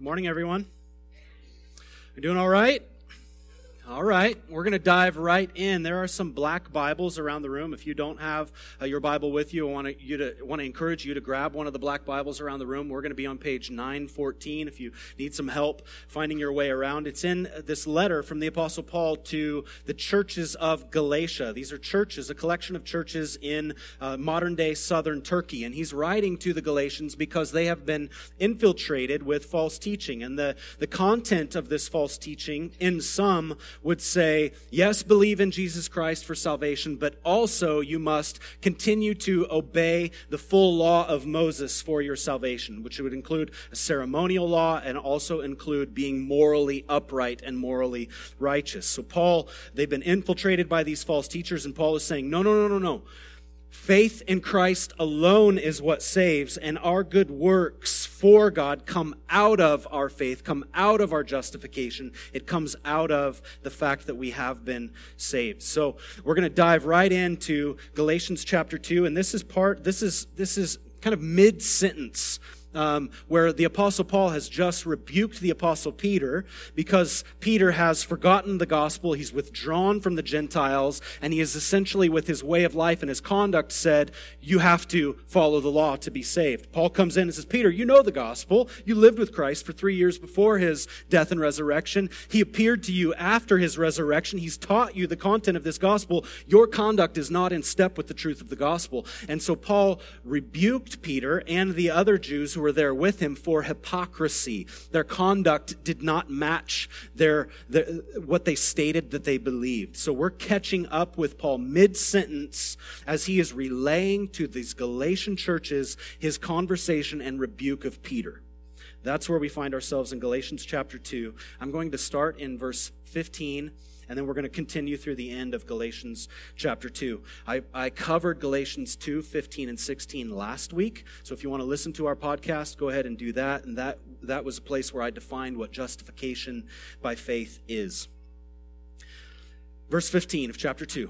Good morning, everyone. You doing all right? All right, we're going to dive right in. There are some black Bibles around the room. If you don't have uh, your Bible with you, I want to, you to want to encourage you to grab one of the black Bibles around the room. We're going to be on page 914 if you need some help finding your way around. It's in this letter from the Apostle Paul to the churches of Galatia. These are churches, a collection of churches in uh, modern day southern Turkey. And he's writing to the Galatians because they have been infiltrated with false teaching. And the, the content of this false teaching, in some, would say, yes, believe in Jesus Christ for salvation, but also you must continue to obey the full law of Moses for your salvation, which would include a ceremonial law and also include being morally upright and morally righteous. So Paul, they've been infiltrated by these false teachers, and Paul is saying, no, no, no, no, no. Faith in Christ alone is what saves, and our good works for God come out of our faith, come out of our justification. It comes out of the fact that we have been saved. So we're going to dive right into Galatians chapter 2, and this is part, this is, this is kind of mid sentence um, where the Apostle Paul has just rebuked the Apostle Peter because Peter has forgotten the gospel. He's withdrawn from the Gentiles, and he has essentially, with his way of life and his conduct, said, You have to follow the law to be saved. Paul comes in and says, Peter, you know the gospel. You lived with Christ for three years before his death and resurrection. He appeared to you after his resurrection. He's taught you the content of this gospel. Your conduct is not in step with the truth of the gospel. And so Paul rebuked Peter and the other Jews who were there with him for hypocrisy. Their conduct did not match their, their what they stated that they believed. So we're catching up with Paul mid sentence as he is relaying to these Galatian churches his conversation and rebuke of Peter. That's where we find ourselves in Galatians chapter 2. I'm going to start in verse 15 and then we're going to continue through the end of Galatians chapter 2. I, I covered Galatians 2, 15, and 16 last week. So if you want to listen to our podcast, go ahead and do that. And that, that was a place where I defined what justification by faith is. Verse 15 of chapter 2.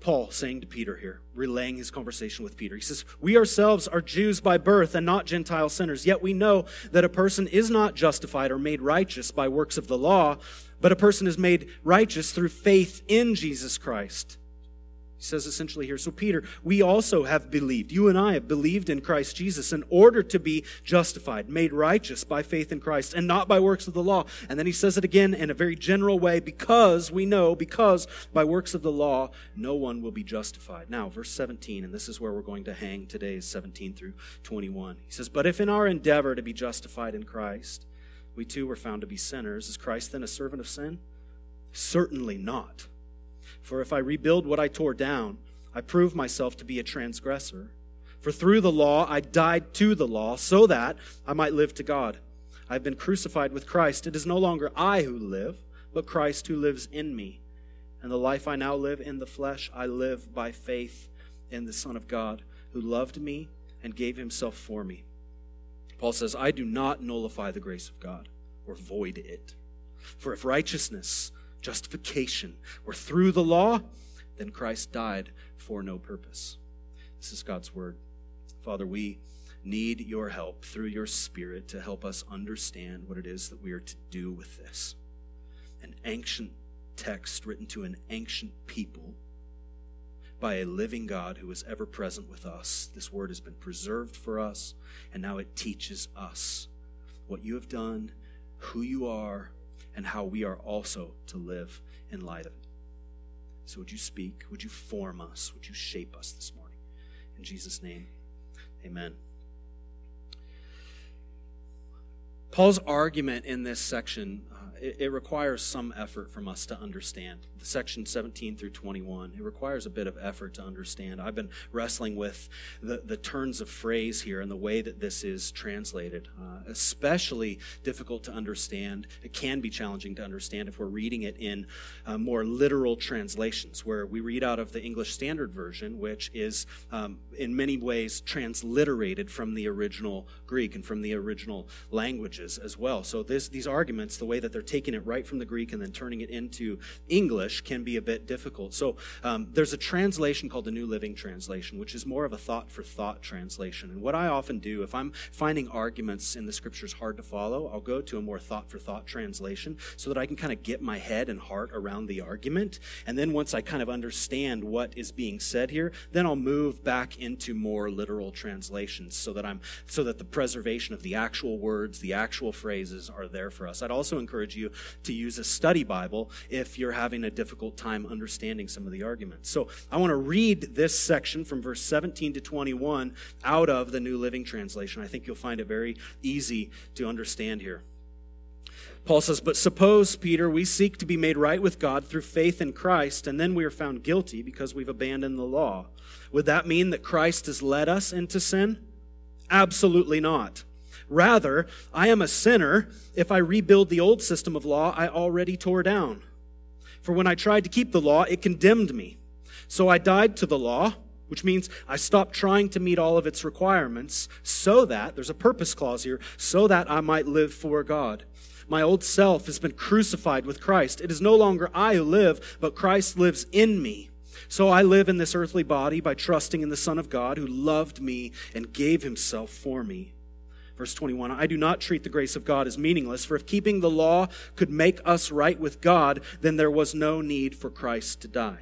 Paul saying to Peter here, relaying his conversation with Peter. He says, We ourselves are Jews by birth and not Gentile sinners, yet we know that a person is not justified or made righteous by works of the law, but a person is made righteous through faith in Jesus Christ. He says essentially here, so Peter, we also have believed. You and I have believed in Christ Jesus in order to be justified, made righteous by faith in Christ and not by works of the law. And then he says it again in a very general way because we know, because by works of the law, no one will be justified. Now, verse 17, and this is where we're going to hang today, 17 through 21. He says, But if in our endeavor to be justified in Christ, we too were found to be sinners, is Christ then a servant of sin? Certainly not. For if I rebuild what I tore down, I prove myself to be a transgressor. For through the law I died to the law, so that I might live to God. I have been crucified with Christ. It is no longer I who live, but Christ who lives in me. And the life I now live in the flesh, I live by faith in the Son of God, who loved me and gave himself for me. Paul says, I do not nullify the grace of God or void it. For if righteousness justification were through the law, then Christ died for no purpose. This is God's word. Father, we need your help through your Spirit to help us understand what it is that we are to do with this. An ancient text written to an ancient people by a living God who is ever present with us. This word has been preserved for us, and now it teaches us what you have done, who you are, and how we are also to live in light of it. So, would you speak? Would you form us? Would you shape us this morning? In Jesus' name, amen. Paul's argument in this section it, it, requires some effort from us to understand. The section 17 through 21, it requires a bit of effort to understand. I've been wrestling with the, the turns of phrase here and the way that this is translated. Uh, especially difficult to understand. It can be challenging to understand if we're reading it in uh, more literal translations, where we read out of the English Standard Version, which is um, in many ways transliterated from the original Greek and from the original languages as well. So this, these arguments, the way that they're taking it right from the Greek and then turning it into English can be a bit difficult. So um, there's a translation called the New Living Translation, which is more of a thought for thought translation. And what I often do, if I'm finding arguments in the scriptures hard to follow, I'll go to a more thought for thought translation so that I can kind of get my head and heart around the argument. And then once I kind of understand what is being said here, then I'll move back into more literal translations so that I'm so that the preservation of the actual words, the actual phrases are there for us. I'd also encourage you to use a study Bible if you're having a difficult time understanding some of the arguments. So I want to read this section from verse 17 to 21 out of the New Living Translation. I think you'll find it very easy to understand here. Paul says, But suppose, Peter, we seek to be made right with God through faith in Christ, and then we are found guilty because we've abandoned the law. Would that mean that Christ has led us into sin? Absolutely not. Rather, I am a sinner if I rebuild the old system of law I already tore down. For when I tried to keep the law, it condemned me. So I died to the law, which means I stopped trying to meet all of its requirements so that, there's a purpose clause here, so that I might live for God. My old self has been crucified with Christ. It is no longer I who live, but Christ lives in me. So I live in this earthly body by trusting in the Son of God who loved me and gave himself for me. Verse 21 I do not treat the grace of God as meaningless, for if keeping the law could make us right with God, then there was no need for Christ to die.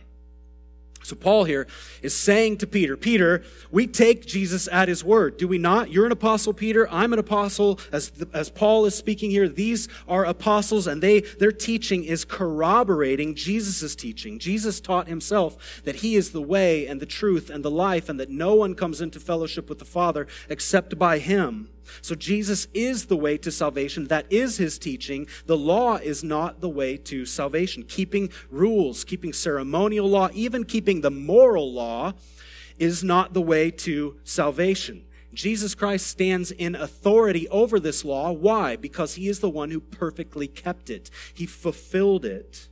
So Paul here is saying to Peter, Peter, we take Jesus at his word, do we not? You're an apostle, Peter. I'm an apostle. As, the, as Paul is speaking here, these are apostles and they, their teaching is corroborating Jesus' teaching. Jesus taught himself that he is the way and the truth and the life and that no one comes into fellowship with the Father except by him. So Jesus is the way to salvation. That is his teaching. The law is not the way to salvation. Keeping rules, keeping ceremonial law, even keeping the moral law is not the way to salvation. Jesus Christ stands in authority over this law. Why? Because he is the one who perfectly kept it. He fulfilled it.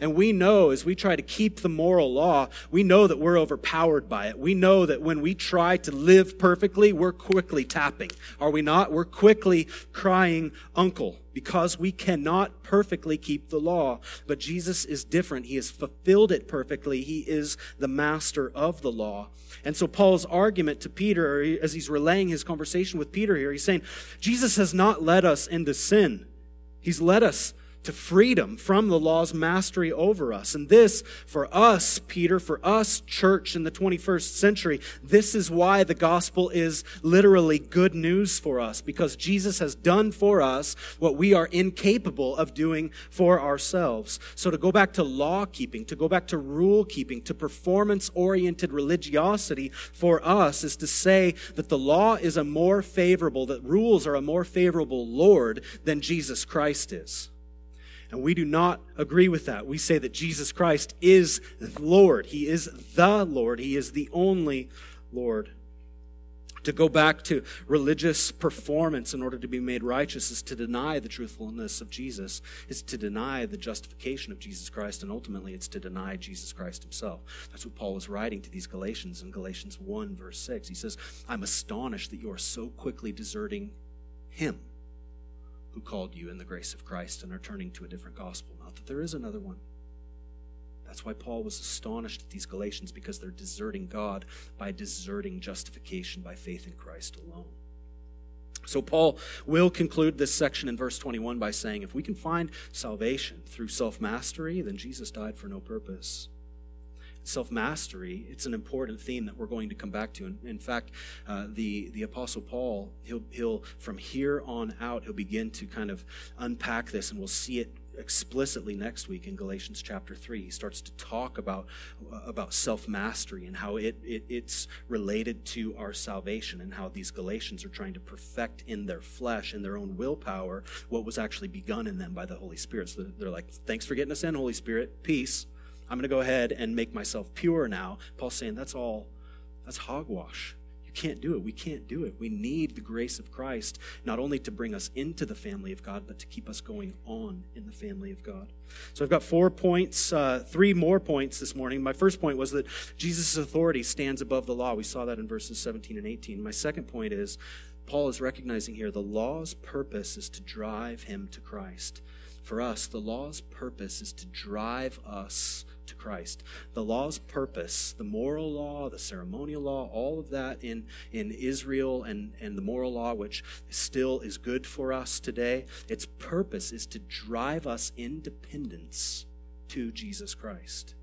And we know as we try to keep the moral law, we know that we're overpowered by it. We know that when we try to live perfectly, we're quickly tapping. Are we not? We're quickly crying uncle because we cannot perfectly keep the law. But Jesus is different. He has fulfilled it perfectly. He is the master of the law. And so Paul's argument to Peter, as he's relaying his conversation with Peter here, he's saying, Jesus has not led us into sin. He's led us to freedom from the law's mastery over us. And this, for us, Peter, for us, church in the 21st century, this is why the gospel is literally good news for us, because Jesus has done for us what we are incapable of doing for ourselves. So to go back to law keeping, to go back to rule keeping, to performance oriented religiosity for us is to say that the law is a more favorable, that rules are a more favorable Lord than Jesus Christ is. And we do not agree with that. We say that Jesus Christ is Lord. He is the Lord. He is the only Lord. To go back to religious performance in order to be made righteous is to deny the truthfulness of Jesus, is to deny the justification of Jesus Christ, and ultimately it's to deny Jesus Christ himself. That's what Paul was writing to these Galatians in Galatians 1, verse 6. He says, I'm astonished that you are so quickly deserting him who called you in the grace of Christ and are turning to a different gospel. Not that there is another one. That's why Paul was astonished at these Galatians because they're deserting God by deserting justification by faith in Christ alone. So, Paul will conclude this section in verse 21 by saying, If we can find salvation through self mastery, then Jesus died for no purpose self mastery, it's an important theme that we're going to come back to. In, in fact, uh, the, the Apostle Paul, he'll, he'll, from here on out, he'll begin to kind of unpack this, and we'll see it explicitly next week in Galatians chapter 3. He starts to talk about, uh, about self mastery and how it, it, it's related to our salvation, and how these Galatians are trying to perfect in their flesh, in their own willpower, what was actually begun in them by the Holy Spirit. So they're like, Thanks for getting us in, Holy Spirit. Peace. I'm going to go ahead and make myself pure now. Paul's saying that's all, that's hogwash. You can't do it. We can't do it. We need the grace of Christ, not only to bring us into the family of God, but to keep us going on in the family of God. So I've got four points, uh, three more points this morning. My first point was that Jesus' authority stands above the law. We saw that in verses 17 and 18. My second point is Paul is recognizing here the law's purpose is to drive him to Christ. For us, the law's purpose is to drive us to Christ. The law's purpose, the moral law, the ceremonial law, all of that in, in Israel and, and the moral law, which still is good for us today, its purpose is to drive us in dependence to Jesus Christ.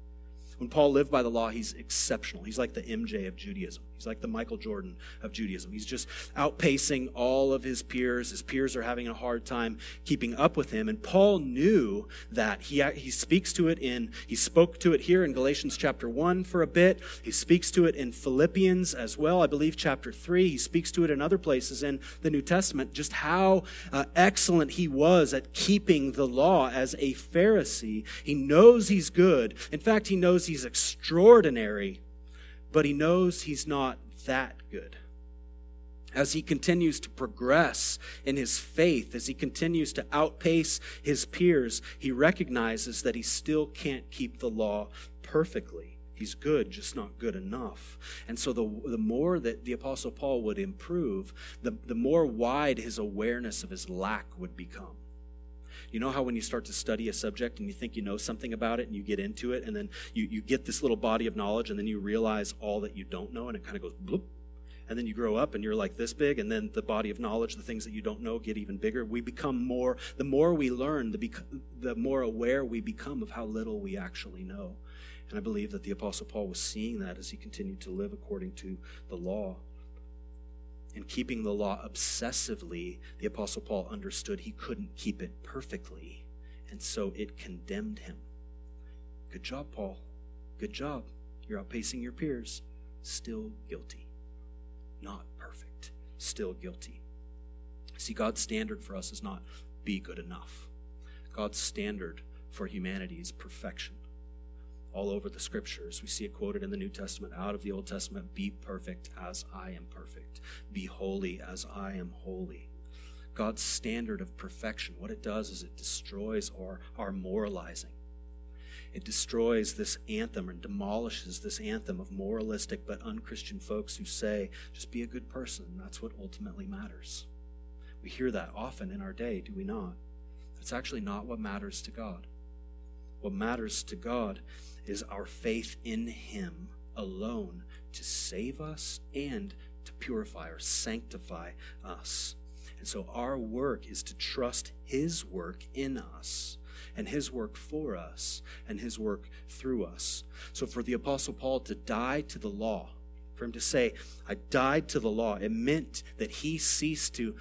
When Paul lived by the law, he's exceptional. He's like the MJ of Judaism. He's like the Michael Jordan of Judaism. He's just outpacing all of his peers. His peers are having a hard time keeping up with him. And Paul knew that. He, he speaks to it in, he spoke to it here in Galatians chapter 1 for a bit. He speaks to it in Philippians as well, I believe chapter 3. He speaks to it in other places in the New Testament, just how uh, excellent he was at keeping the law as a Pharisee. He knows he's good. In fact, he knows he's extraordinary but he knows he's not that good. As he continues to progress in his faith, as he continues to outpace his peers, he recognizes that he still can't keep the law perfectly. He's good, just not good enough. And so, the, the more that the Apostle Paul would improve, the, the more wide his awareness of his lack would become. You know how when you start to study a subject and you think you know something about it and you get into it and then you, you get this little body of knowledge and then you realize all that you don't know and it kind of goes bloop. And then you grow up and you're like this big, and then the body of knowledge, the things that you don't know, get even bigger. We become more, the more we learn, the, bec- the more aware we become of how little we actually know. And I believe that the Apostle Paul was seeing that as he continued to live according to the law and keeping the law obsessively, the Apostle Paul understood he couldn't keep it perfectly, and so it condemned him. Good job, Paul. Good job. You're outpacing your peers. Still guilty. Not perfect. Still guilty. See, God's standard for us is not be good enough. God's standard for humanity is perfection all over the scriptures. We see it quoted in the New Testament, out of the Old Testament Be perfect as I am perfect, be holy as I am holy. God's standard of perfection, what it does is it destroys our, our moralizing. It destroys this anthem and demolishes this anthem of moralistic but unchristian folks who say, just be a good person. That's what ultimately matters. We hear that often in our day, do we not? It's actually not what matters to God. What matters to God is our faith in Him alone to save us and to purify or sanctify us. And so our work is to trust His work in us and His work for us and His work through us. So for the Apostle Paul to die to the law, for him to say, I died to the law, it meant that he ceased to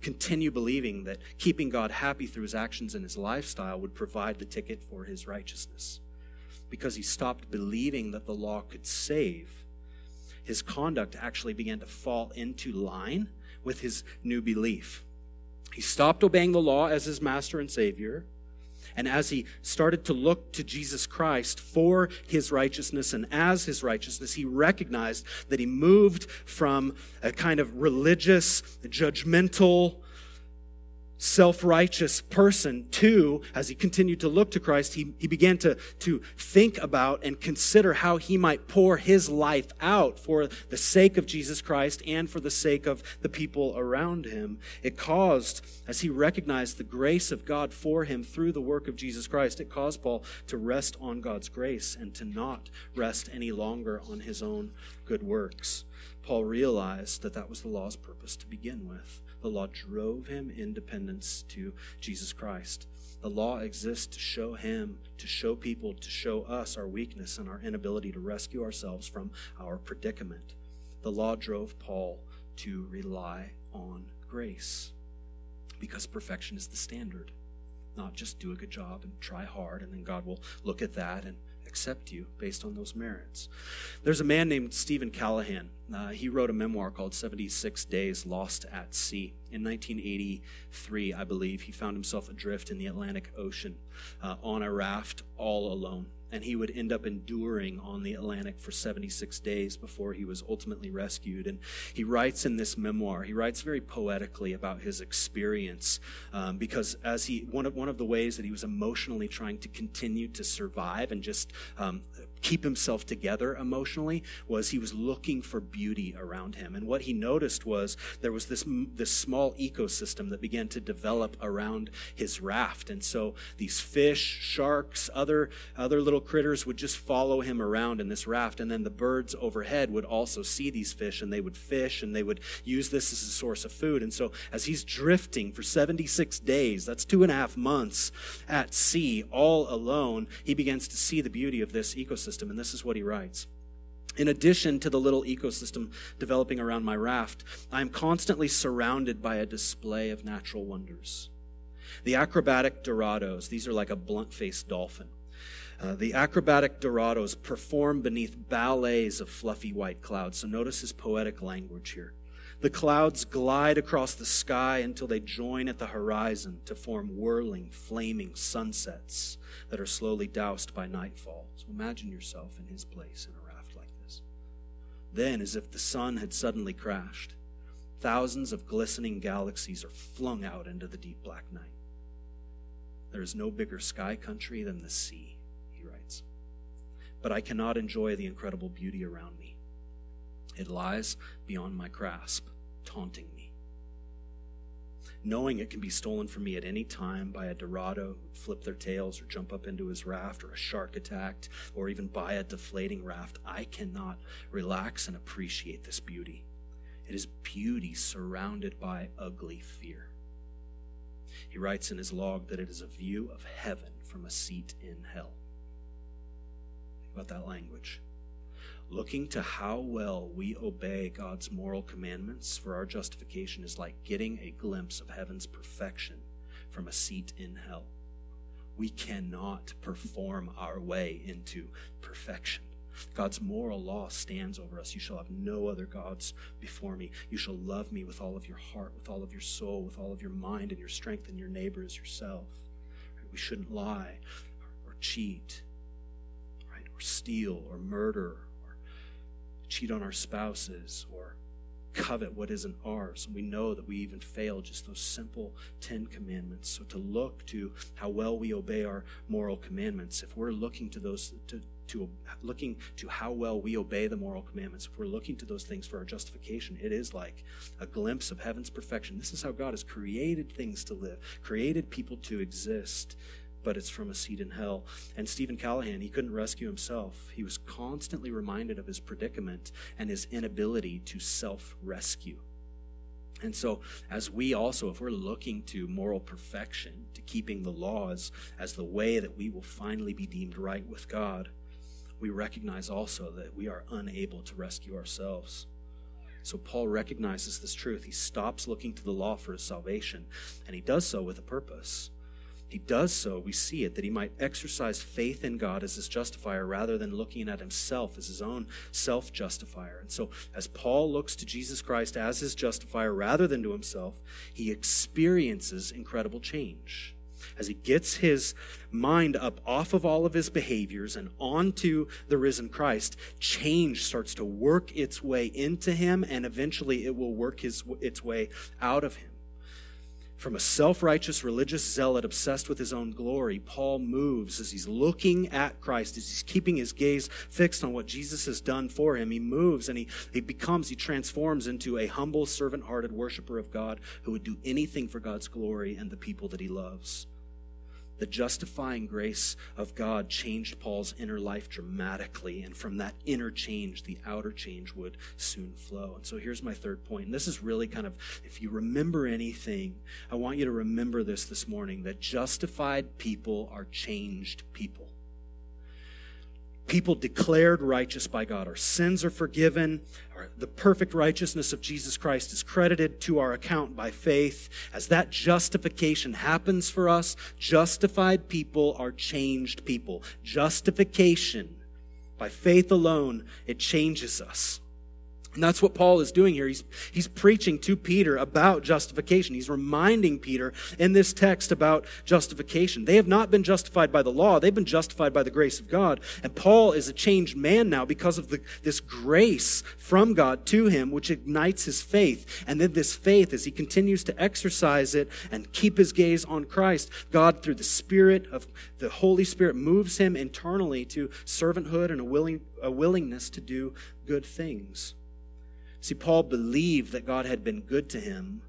continue believing that keeping God happy through his actions and his lifestyle would provide the ticket for his righteousness. Because he stopped believing that the law could save, his conduct actually began to fall into line with his new belief. He stopped obeying the law as his master and savior. And as he started to look to Jesus Christ for his righteousness and as his righteousness, he recognized that he moved from a kind of religious, judgmental, self righteous person, too, as he continued to look to Christ, he, he began to, to think about and consider how he might pour his life out for the sake of Jesus Christ and for the sake of the people around him. It caused, as he recognized the grace of God for him through the work of Jesus Christ, it caused Paul to rest on God's grace and to not rest any longer on his own good works. Paul realized that that was the law's purpose to begin with the law drove him independence to Jesus Christ. The law exists to show him, to show people, to show us our weakness and our inability to rescue ourselves from our predicament. The law drove Paul to rely on grace because perfection is the standard. Not just do a good job and try hard, and then God will look at that and accept you based on those merits. There's a man named Steven Callahan. Uh, he wrote a memoir called 76 Days Lost at Sea. In 1983, I believe, he found himself adrift in the Atlantic Ocean uh, on a raft all alone and he would end up enduring on the Atlantic for 76 days before he was ultimately rescued. And he writes in this memoir, he writes very poetically about his experience um, because as he one of one of the ways that he was emotionally trying to continue to survive and just um, keep himself together emotionally was he was looking for beauty around him. And what he noticed was there was this, this small ecosystem that began to develop around his raft. And so these fish, sharks, other, other little critters would just follow him around in this raft. And then the birds overhead would also see these fish and they would fish and they would use this as a source of food. And so as he's drifting for 76 days, that's two and a half months at sea, all alone, he begins to see the beauty of this ecosystem. And this is what he writes. In addition to the little ecosystem developing around my raft, I am constantly surrounded by a display of natural wonders. The acrobatic dorados, these are like a blunt faced dolphin. Uh, the acrobatic dorados perform beneath ballets of fluffy white clouds. So notice his poetic language here. The clouds glide across the sky until they join at the horizon to form whirling, flaming sunsets that are slowly doused by nightfall. So imagine yourself in his place in a raft like this. Then, as if the sun had suddenly crashed, thousands of glistening galaxies are flung out into the deep black night. There is no bigger sky country than the sea, he writes. But I cannot enjoy the incredible beauty around me. It lies beyond my grasp, taunting me. Knowing it can be stolen from me at any time by a Dorado who flip their tails or jump up into his raft, or a shark attacked, or even by a deflating raft, I cannot relax and appreciate this beauty. It is beauty surrounded by ugly fear. He writes in his log that it is a view of heaven from a seat in hell. Think about that language looking to how well we obey God's moral commandments for our justification is like getting a glimpse of heaven's perfection from a seat in hell. We cannot perform our way into perfection. God's moral law stands over us. You shall have no other gods before me. You shall love me with all of your heart, with all of your soul, with all of your mind and your strength, and your neighbor as yourself. We shouldn't lie or cheat, right? Or steal or murder cheat on our spouses or covet what isn't ours. We know that we even fail just those simple Ten Commandments. So to look to how well we obey our moral commandments, if we're looking to those to, to looking to how well we obey the moral commandments, if we're looking to those things for our justification, it is like a glimpse of heaven's perfection. This is how God has created things to live, created people to exist but it's from a seat in hell. And Steven Callahan, he couldn't rescue himself. He was constantly reminded of his predicament and his inability to self rescue. And so, as we also, if we're looking to moral perfection, to keeping the laws as the way that we will finally be deemed right with God, we recognize also that we are unable to rescue ourselves. So, Paul recognizes this truth. He stops looking to the law for his salvation, and he does so with a purpose. He does so, we see it, that he might exercise faith in God as his justifier rather than looking at himself as his own self justifier. And so, as Paul looks to Jesus Christ as his justifier rather than to himself, he experiences incredible change. As he gets his mind up off of all of his behaviors and onto the risen Christ, change starts to work its way into him, and eventually it will work his, its way out of him. From a self righteous religious zealot obsessed with his own glory, Paul moves as he's looking at Christ, as he's keeping his gaze fixed on what Jesus has done for him. He moves and he, he becomes, he transforms into a humble, servant hearted worshiper of God who would do anything for God's glory and the people that he loves. The justifying grace of God changed Paul's inner life dramatically, and from that inner change, the outer change would soon flow. And so here's my third point. And this is really kind of, if you remember anything, I want you to remember this this morning that justified people are changed people people declared righteous by God. Our sins are forgiven. the perfect righteousness of Jesus Christ is credited to our account by faith. As that justification happens for us, justified people are changed people. Justification by faith alone, it changes us. And that's what Paul is doing here. He's, he's preaching to Peter about justification. He's reminding Peter in this text about justification. They have not been justified by the law, they've been justified by the grace of God. And Paul is a changed man now because of the, this grace from God to him, which ignites his faith. And then this faith, as he continues to exercise it and keep his gaze on Christ, God, through the Spirit of the Holy Spirit, moves him internally to servanthood and a, willing, a willingness to do good things. See, Paul believed that God had been good to him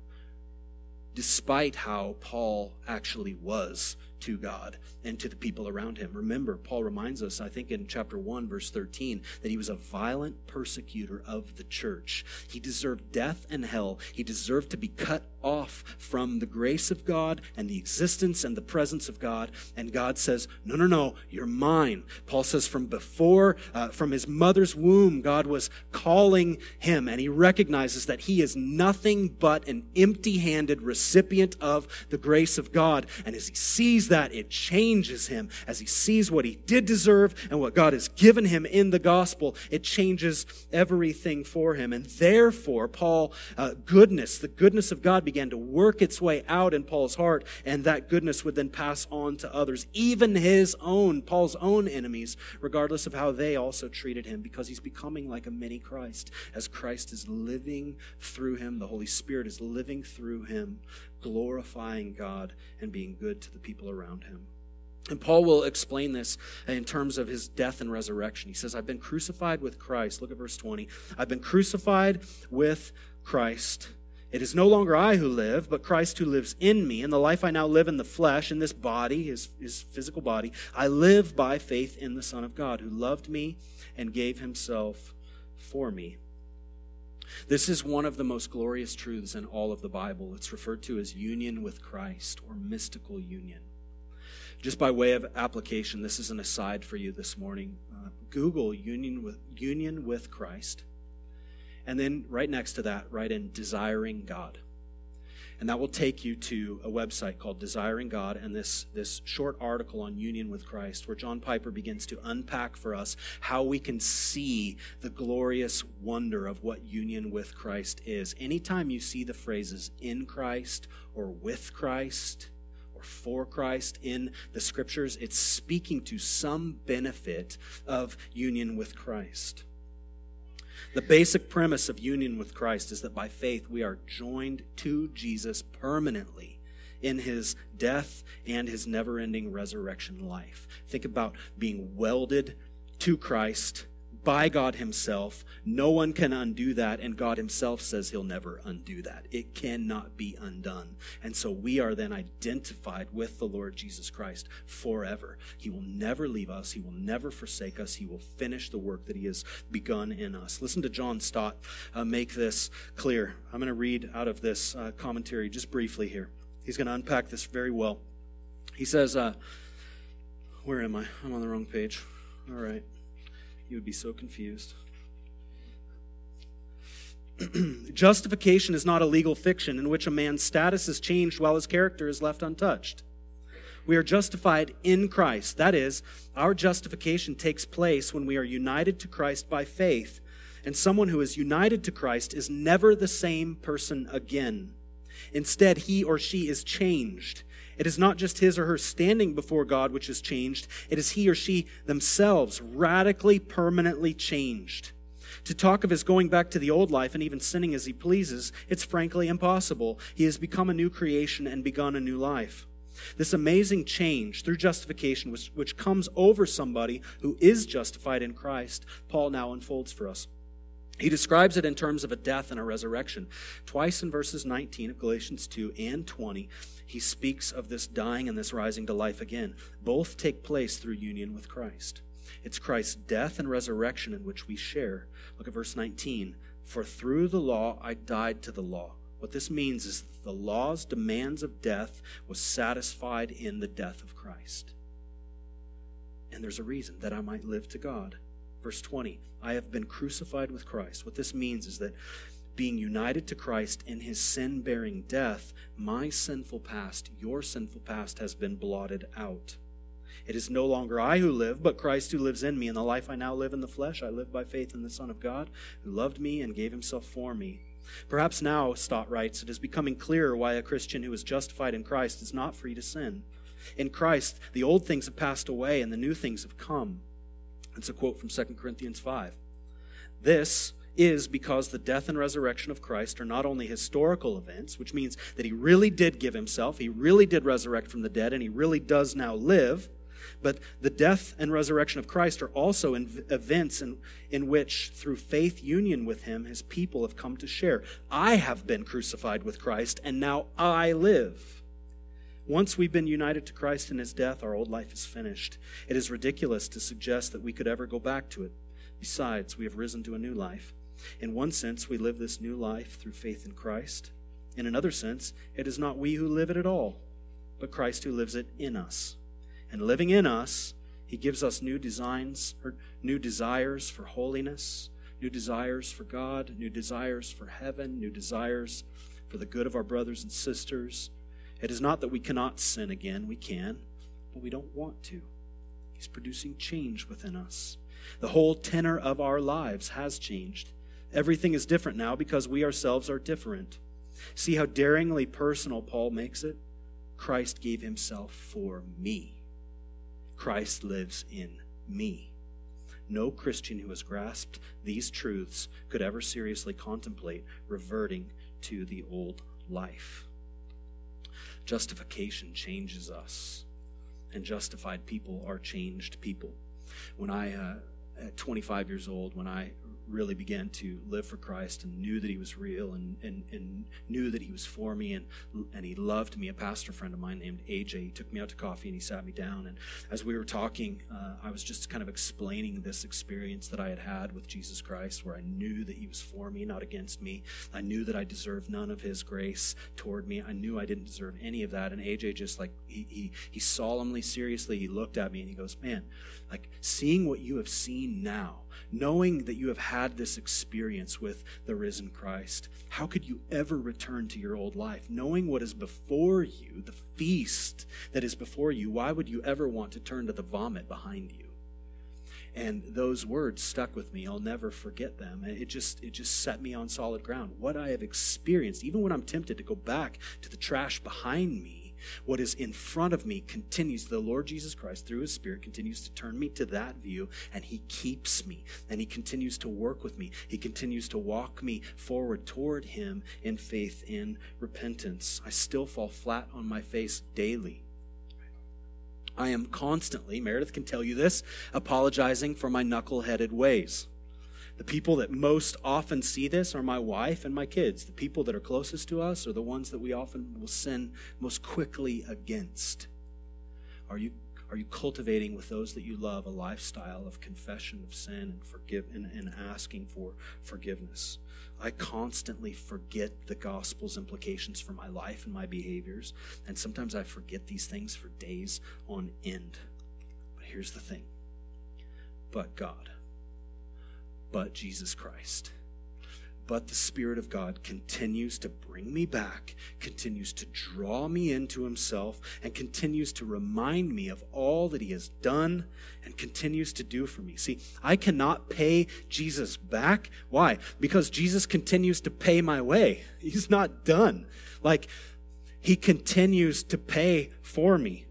despite how Paul actually was to God and to the people around him. Remember, Paul reminds us, I think in chapter 1, verse 13, that he was a violent persecutor of the church. He deserved death and hell. He deserved to be cut off from the grace of God and the existence and the presence of God. And God says, No, no, no, you're mine. Paul says, From before, uh, from his mother's womb, God was calling him, and he recognizes that he is nothing but an empty handed recipient of the grace of God. And as he sees that, it changes him. As he sees what he did deserve and what God has given him in the gospel, it changes everything for him. And therefore, Paul, uh, goodness, the goodness of God began to work its way out in Paul's heart, and that goodness would then pass on to others, even his own, Paul's own enemies, regardless of how they also treated him, because he's becoming like a mini Christ. As Christ is living through him, the Holy Spirit is living through him, glorifying God and being good to the people around him. And Paul will explain this in terms of his death and resurrection. He says, I've been crucified with Christ. Look at verse 20. I've been crucified with Christ. It is no longer I who live, but Christ who lives in me. And the life I now live in the flesh, in this body, his, his physical body, I live by faith in the Son of God, who loved me and gave himself for me. This is one of the most glorious truths in all of the Bible. It's referred to as union with Christ or mystical union. Just by way of application, this is an aside for you this morning. Uh, Google union with, union with Christ, and then right next to that, write in desiring God. And that will take you to a website called Desiring God and this, this short article on union with Christ, where John Piper begins to unpack for us how we can see the glorious wonder of what union with Christ is. Anytime you see the phrases in Christ or with Christ, or for Christ in the scriptures, it's speaking to some benefit of union with Christ. The basic premise of union with Christ is that by faith we are joined to Jesus permanently in his death and his never ending resurrection life. Think about being welded to Christ by God Himself. No one can undo that, and God Himself says He'll never undo that. It cannot be undone. And so we are then identified with the Lord Jesus Christ forever. He will never leave us, He will never forsake us, He will finish the work that He has begun in us. Listen to John Stott uh, make this clear. I'm going to read out of this uh, commentary just briefly here. He's going to unpack this very well. He says, uh, Where am I? I'm on the wrong page. All right. You would be so confused. Justification is not a legal fiction in which a man's status is changed while his character is left untouched. We are justified in Christ. That is, our justification takes place when we are united to Christ by faith. And someone who is united to Christ is never the same person again. Instead, he or she is changed. It is not just his or her standing before God which is changed, it is he or she themselves radically, permanently changed. To talk of his going back to the old life and even sinning as he pleases, it's frankly impossible. He has become a new creation and begun a new life. This amazing change through justification, which, which comes over somebody who is justified in Christ, Paul now unfolds for us. He describes it in terms of a death and a resurrection. Twice in verses 19 of Galatians 2 and 20, he speaks of this dying and this rising to life again. Both take place through union with Christ. It's Christ's death and resurrection in which we share. Look at verse 19. For through the law I died to the law. What this means is that the law's demands of death was satisfied in the death of Christ. And there's a reason that I might live to God. Verse 20, I have been crucified with Christ. What this means is that being united to Christ in his sin bearing death, my sinful past, your sinful past, has been blotted out. It is no longer I who live, but Christ who lives in me. In the life I now live in the flesh, I live by faith in the Son of God, who loved me and gave himself for me. Perhaps now, Stott writes, it is becoming clearer why a Christian who is justified in Christ is not free to sin. In Christ, the old things have passed away and the new things have come. It's a quote from 2 Corinthians 5. This is because the death and resurrection of Christ are not only historical events, which means that he really did give himself, he really did resurrect from the dead, and he really does now live, but the death and resurrection of Christ are also events in, in which, through faith union with him, his people have come to share. I have been crucified with Christ, and now I live. Once we've been united to Christ in his death, our old life is finished. It is ridiculous to suggest that we could ever go back to it. Besides, we have risen to a new life. In one sense, we live this new life through faith in Christ. In another sense, it is not we who live it at all, but Christ who lives it in us. And living in us, he gives us new designs or new desires for holiness, new desires for God, new desires for heaven, new desires for the good of our brothers and sisters. It is not that we cannot sin again, we can, but we don't want to. He's producing change within us. The whole tenor of our lives has changed. Everything is different now because we ourselves are different. See how daringly personal Paul makes it? Christ gave himself for me. Christ lives in me. No Christian who has grasped these truths could ever seriously contemplate reverting to the old life. Justification changes us, and justified people are changed people. When I, uh, at 25 years old, when I really began to live for Christ and knew that he was real and, and, and knew that he was for me and, and he loved me. A pastor friend of mine named AJ, he took me out to coffee and he sat me down. And as we were talking, uh, I was just kind of explaining this experience that I had had with Jesus Christ where I knew that he was for me, not against me. I knew that I deserved none of his grace toward me. I knew I didn't deserve any of that. And AJ just like, he, he, he solemnly, seriously, he looked at me and he goes, man, like seeing what you have seen now, knowing that you have had this experience with the risen Christ, how could you ever return to your old life? Knowing what is before you, the feast that is before you, why would you ever want to turn to the vomit behind you? and those words stuck with me i'll never forget them it just it just set me on solid ground what i have experienced even when i'm tempted to go back to the trash behind me what is in front of me continues, the Lord Jesus Christ, through his Spirit, continues to turn me to that view, and he keeps me, and he continues to work with me. He continues to walk me forward toward him in faith, in repentance. I still fall flat on my face daily. I am constantly, Meredith can tell you this, apologizing for my knuckle-headed ways. The people that most often see this are my wife and my kids. The people that are closest to us are the ones that we often will sin most quickly against. Are you are you cultivating with those that you love a lifestyle of confession of sin and forgive and, and asking for forgiveness? I constantly forget the gospel's implications for my life and my behaviors, and sometimes I forget these things for days on end. But here's the thing. But God but Jesus Christ. But the Spirit of God continues to bring me back, continues to draw me into Himself, and continues to remind me of all that He has done and continues to do for me. See, I cannot pay Jesus back. Why? Because Jesus continues to pay my way. He's not done. Like, He continues to pay for me.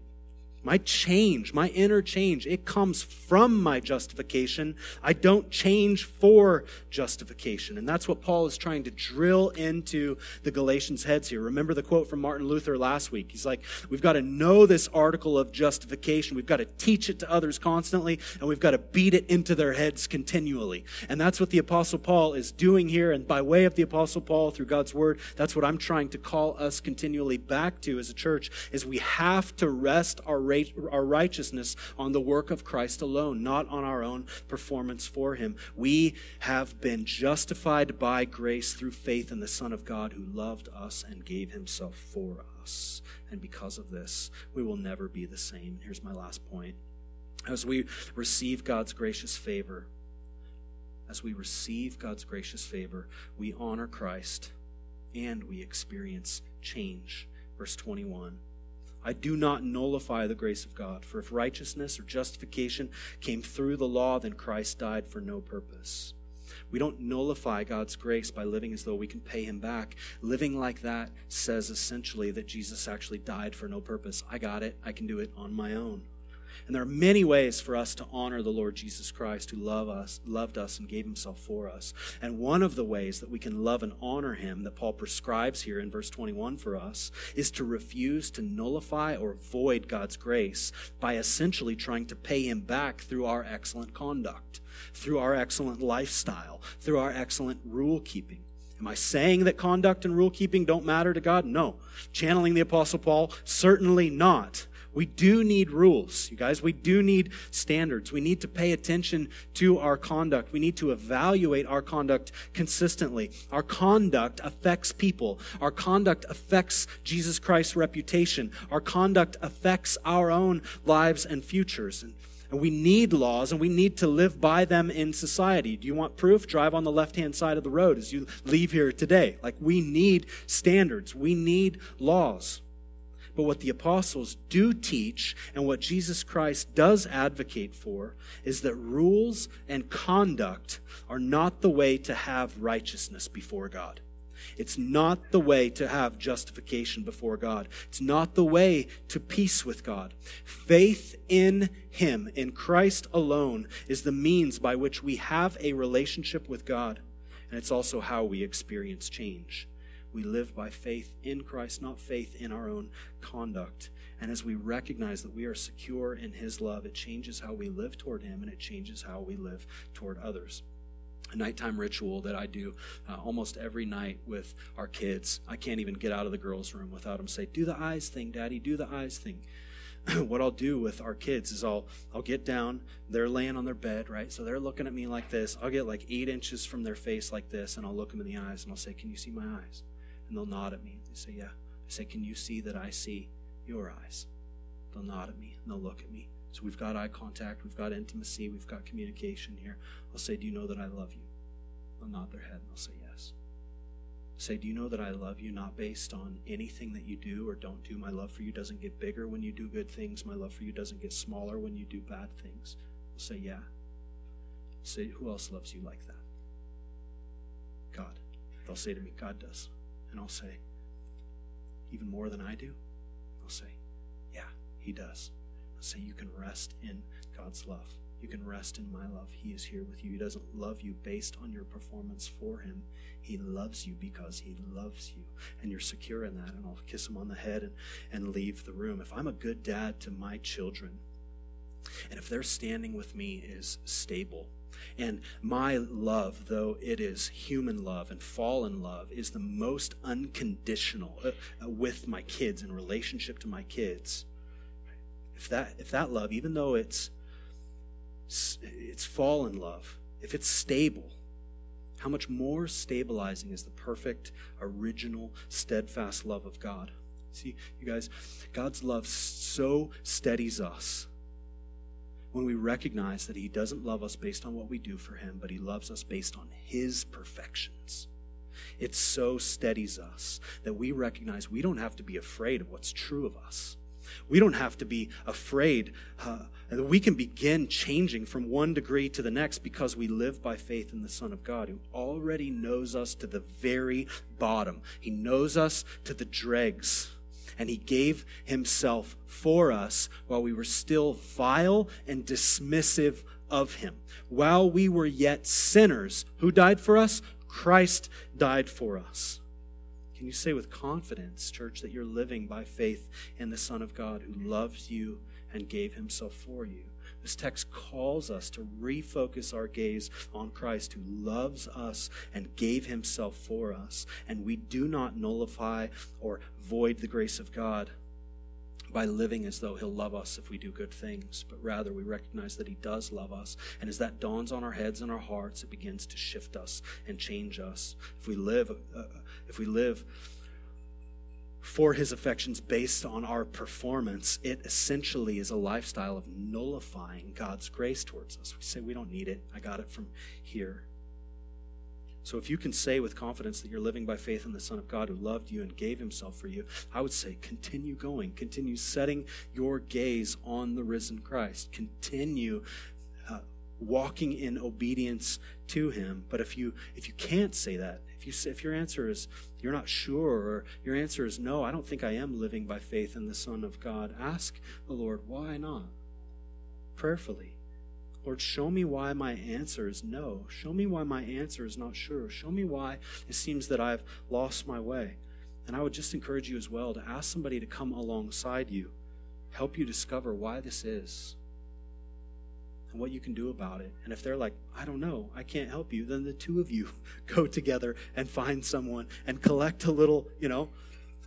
My change, my inner change, it comes from my justification. I don't change for justification. And that's what Paul is trying to drill into the Galatians' heads here. Remember the quote from Martin Luther last week? He's like, we've got to know this article of justification. We've got to teach it to others constantly, and we've got to beat it into their heads continually. And that's what the Apostle Paul is doing here. And by way of the Apostle Paul, through God's word, that's what I'm trying to call us continually back to as a church, is we have to rest our our righteousness on the work of Christ alone, not on our own performance for Him. We have been justified by grace through faith in the Son of God who loved us and gave Himself for us. And because of this, we will never be the same. Here's my last point. As we receive God's gracious favor, as we receive God's gracious favor, we honor Christ and we experience change. Verse 21 I do not nullify the grace of God. For if righteousness or justification came through the law, then Christ died for no purpose. We don't nullify God's grace by living as though we can pay him back. Living like that says essentially that Jesus actually died for no purpose. I got it. I can do it on my own. And there are many ways for us to honor the Lord Jesus Christ who love us, loved us and gave himself for us. And one of the ways that we can love and honor him that Paul prescribes here in verse 21 for us is to refuse to nullify or void God's grace by essentially trying to pay him back through our excellent conduct, through our excellent lifestyle, through our excellent rule keeping. Am I saying that conduct and rule keeping don't matter to God? No. Channeling the Apostle Paul, certainly not. We do need rules, you guys. We do need standards. We need to pay attention to our conduct. We need to evaluate our conduct consistently. Our conduct affects people. Our conduct affects Jesus Christ's reputation. Our conduct affects our own lives and futures. And, and we need laws and we need to live by them in society. Do you want proof? Drive on the left hand side of the road as you leave here today. Like we need standards. We need laws. But what the apostles do teach and what Jesus Christ does advocate for is that rules and conduct are not the way to have righteousness before God. It's not the way to have justification before God. It's not the way to peace with God. Faith in Him, in Christ alone, is the means by which we have a relationship with God. And it's also how we experience change. We live by faith in Christ, not faith in our own conduct. And as we recognize that we are secure in His love, it changes how we live toward Him and it changes how we live toward others. A nighttime ritual that I do uh, almost every night with our kids. I can't even get out of the girls' room without them say, "Do the eyes thing, Daddy. Do the eyes thing." what I'll do with our kids is I'll I'll get down. They're laying on their bed, right? So they're looking at me like this. I'll get like eight inches from their face like this, and I'll look them in the eyes and I'll say, "Can you see my eyes?" And they'll nod at me. They say, Yeah. I say, Can you see that I see your eyes? They'll nod at me and they'll look at me. So we've got eye contact, we've got intimacy, we've got communication here. I'll say, Do you know that I love you? They'll nod their head and they'll say, Yes. say, Do you know that I love you not based on anything that you do or don't do? My love for you doesn't get bigger when you do good things. My love for you doesn't get smaller when you do bad things. They'll say, Yeah. I'll say, Who else loves you like that? God. They'll say to me, God does. And I'll say, even more than I do? I'll say, yeah, he does. I'll say, you can rest in God's love. You can rest in my love. He is here with you. He doesn't love you based on your performance for him. He loves you because he loves you. And you're secure in that. And I'll kiss him on the head and, and leave the room. If I'm a good dad to my children, and if their standing with me is stable, and my love, though it is human love and fallen love, is the most unconditional uh, uh, with my kids in relationship to my kids. If that, if that love, even though it's, it's fallen love, if it's stable, how much more stabilizing is the perfect, original, steadfast love of God? See, you guys, God's love so steadies us when we recognize that He doesn't love us based on what we do for Him, but He loves us based on His perfections. It so steadies us that we recognize we don't have to be afraid of what's true of us. We don't have to be afraid uh, that we can begin changing from one degree to the next because we live by faith in the Son of God who already knows us to the very bottom. He knows us to the dregs and he gave himself for us while we were still vile and dismissive of him. While we were yet sinners, who died for us? Christ died for us. Can you say with confidence, church, that you're living by faith in the Son of God who loves you and gave himself for you? This text calls us to refocus our gaze on Christ who loves us and gave himself for us. And we do not nullify or void the grace of God by living as though he'll love us if we do good things, but rather we recognize that he does love us. And as that dawns on our heads and our hearts, it begins to shift us and change us. If we live, uh, if we live for his affections based on our performance, it essentially is a lifestyle of nullifying God's grace towards us. We say, we don't need it. I got it from here. So if you can say with confidence that you're living by faith in the Son of God who loved you and gave himself for you, I would say continue going. Continue setting your gaze on the risen Christ. Continue walking in obedience to him. But if you if you can't say that, if you if your answer is you're not sure or your answer is no, I don't think I am living by faith in the Son of God, ask the Lord why not. Prayerfully. Lord, show me why my answer is no. Show me why my answer is not sure. Show me why it seems that I've lost my way. And I would just encourage you as well to ask somebody to come alongside you, help you discover why this is and what you can do about it. And if they're like, I don't know, I can't help you, then the two of you go together and find someone and collect a little, you know,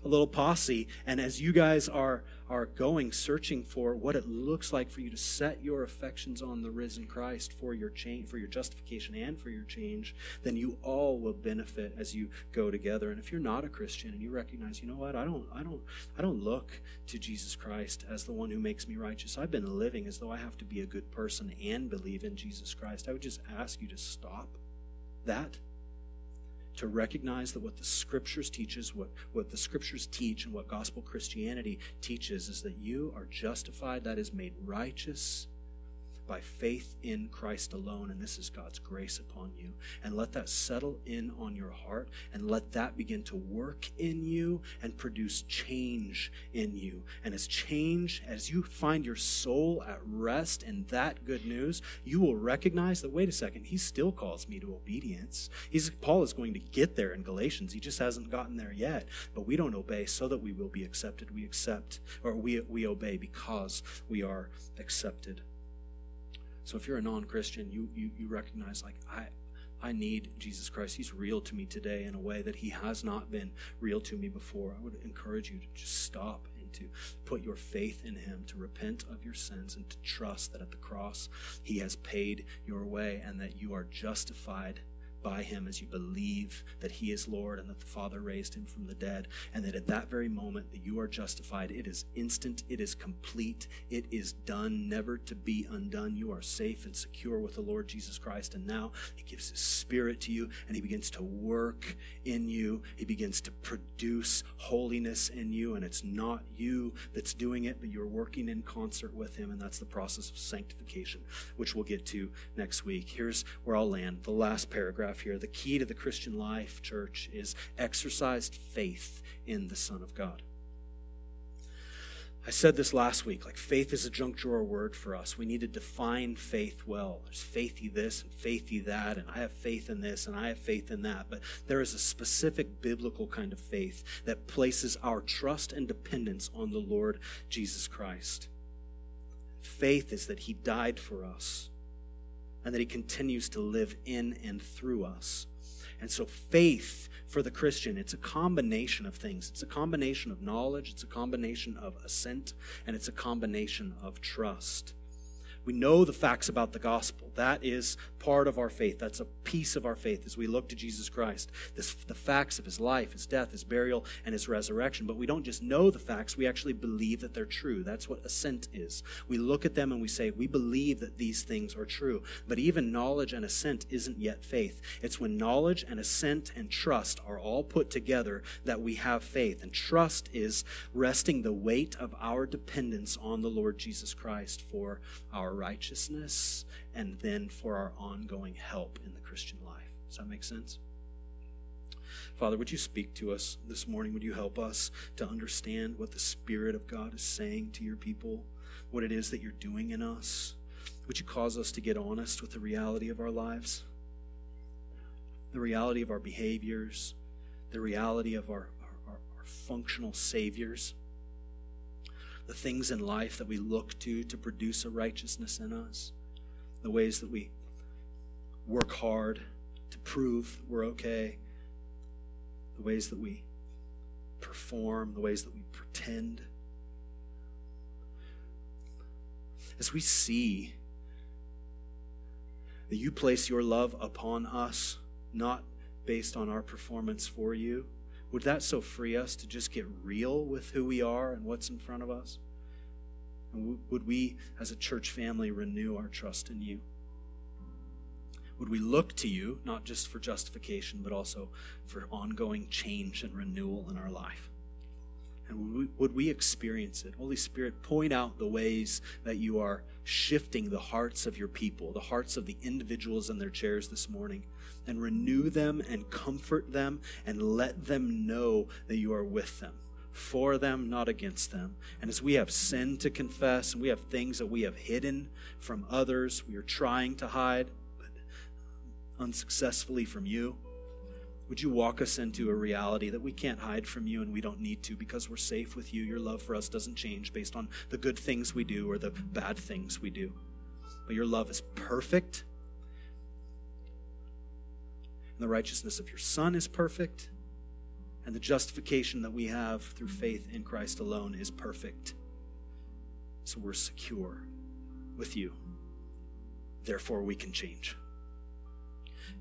a little posse. And as you guys are are going searching for what it looks like for you to set your affections on the risen Christ for your change for your justification and for your change then you all will benefit as you go together. And if you're not a Christian and you recognize you know what? I don't I don't I don't look to Jesus Christ as the one who makes me righteous. I've been living as though I have to be a good person and believe in Jesus Christ I would just ask you to stop that to recognize that what the scriptures teaches, what, what the scriptures teach, and what gospel Christianity teaches is that you are justified, that is made righteous by faith in Christ alone, and this is God's grace upon you. And let that settle in on your heart, and let that begin to work in you and produce change in you. And as change, as you find your soul at rest in that good news, you will recognize that, wait a second, he still calls me to obedience. He's, Paul is going to get there in Galatians. He just hasn't gotten there yet. But we don't obey so that we will be accepted. We accept, or we, we obey because we are accepted. So if you're a non-Christian, you, you, you recognize like I I need Jesus Christ. He's real to me today in a way that he has not been real to me before. I would encourage you to just stop and to put your faith in him, to repent of your sins and to trust that at the cross he has paid your way and that you are justified by him as you believe that he is Lord and that the Father raised him from the dead, and that at that very moment that you are justified, it is instant, it is complete, it is done, never to be undone. You are safe and secure with the Lord Jesus Christ, and now he gives his spirit to you, and he begins to work in you. He begins to produce holiness in you, and it's not you that's doing it, but you're working in concert with him, and that's the process of sanctification, which we'll get to next week. Here's where I'll land. The last paragraph here. The key to the Christian life, church, is exercised faith in the Son of God. I said this last week like faith is a junk drawer word for us. We need to define faith well. There's faithy this and faithy that, and I have faith in this and I have faith in that. But there is a specific biblical kind of faith that places our trust and dependence on the Lord Jesus Christ. Faith is that He died for us and that He continues to live in and through us. And so, faith for the Christian, it's a combination of things. It's a combination of knowledge, it's a combination of assent, and it's a combination of trust. We know the facts about the gospel. That is part of our faith. That's a piece of our faith as we look to Jesus Christ. This, the facts of his life, his death, his burial, and his resurrection. But we don't just know the facts, we actually believe that they're true. That's what assent is. We look at them and we say, we believe that these things are true. But even knowledge and assent isn't yet faith. It's when knowledge and assent and trust are all put together that we have faith. And trust is resting the weight of our dependence on the Lord Jesus Christ for our righteousness and then for our ongoing help in the Christian life. Does that make sense? Father, would you speak to us this morning? Would you help us to understand what the Spirit of God is saying to your people, what it is that you're doing in us? Would you cause us to get honest with the reality of our lives, the reality of our behaviors, the reality of our, our, our functional saviors? the things in life that we look to to produce a righteousness in us, the ways that we work hard to prove we're okay, the ways that we perform, the ways that we pretend. As we see that you place your love upon us, not based on our performance for you, would that so free us to just get real with who we are and what's in front of us? And would we, as a church family, renew our trust in you? Would we look to you, not just for justification, but also for ongoing change and renewal in our life? And would we, would we experience it? Holy Spirit, point out the ways that you are shifting the hearts of your people, the hearts of the individuals in their chairs this morning, and renew them and comfort them and let them know that you are with them, for them, not against them. And as we have sin to confess and we have things that we have hidden from others, we are trying to hide, unsuccessfully from you. Would you walk us into a reality that we can't hide from you and we don't need to because we're safe with you? Your love for us doesn't change based on the good things we do or the bad things we do. But your love is perfect. And the righteousness of your Son is perfect. And the justification that we have through faith in Christ alone is perfect. So we're secure with you. Therefore, we can change.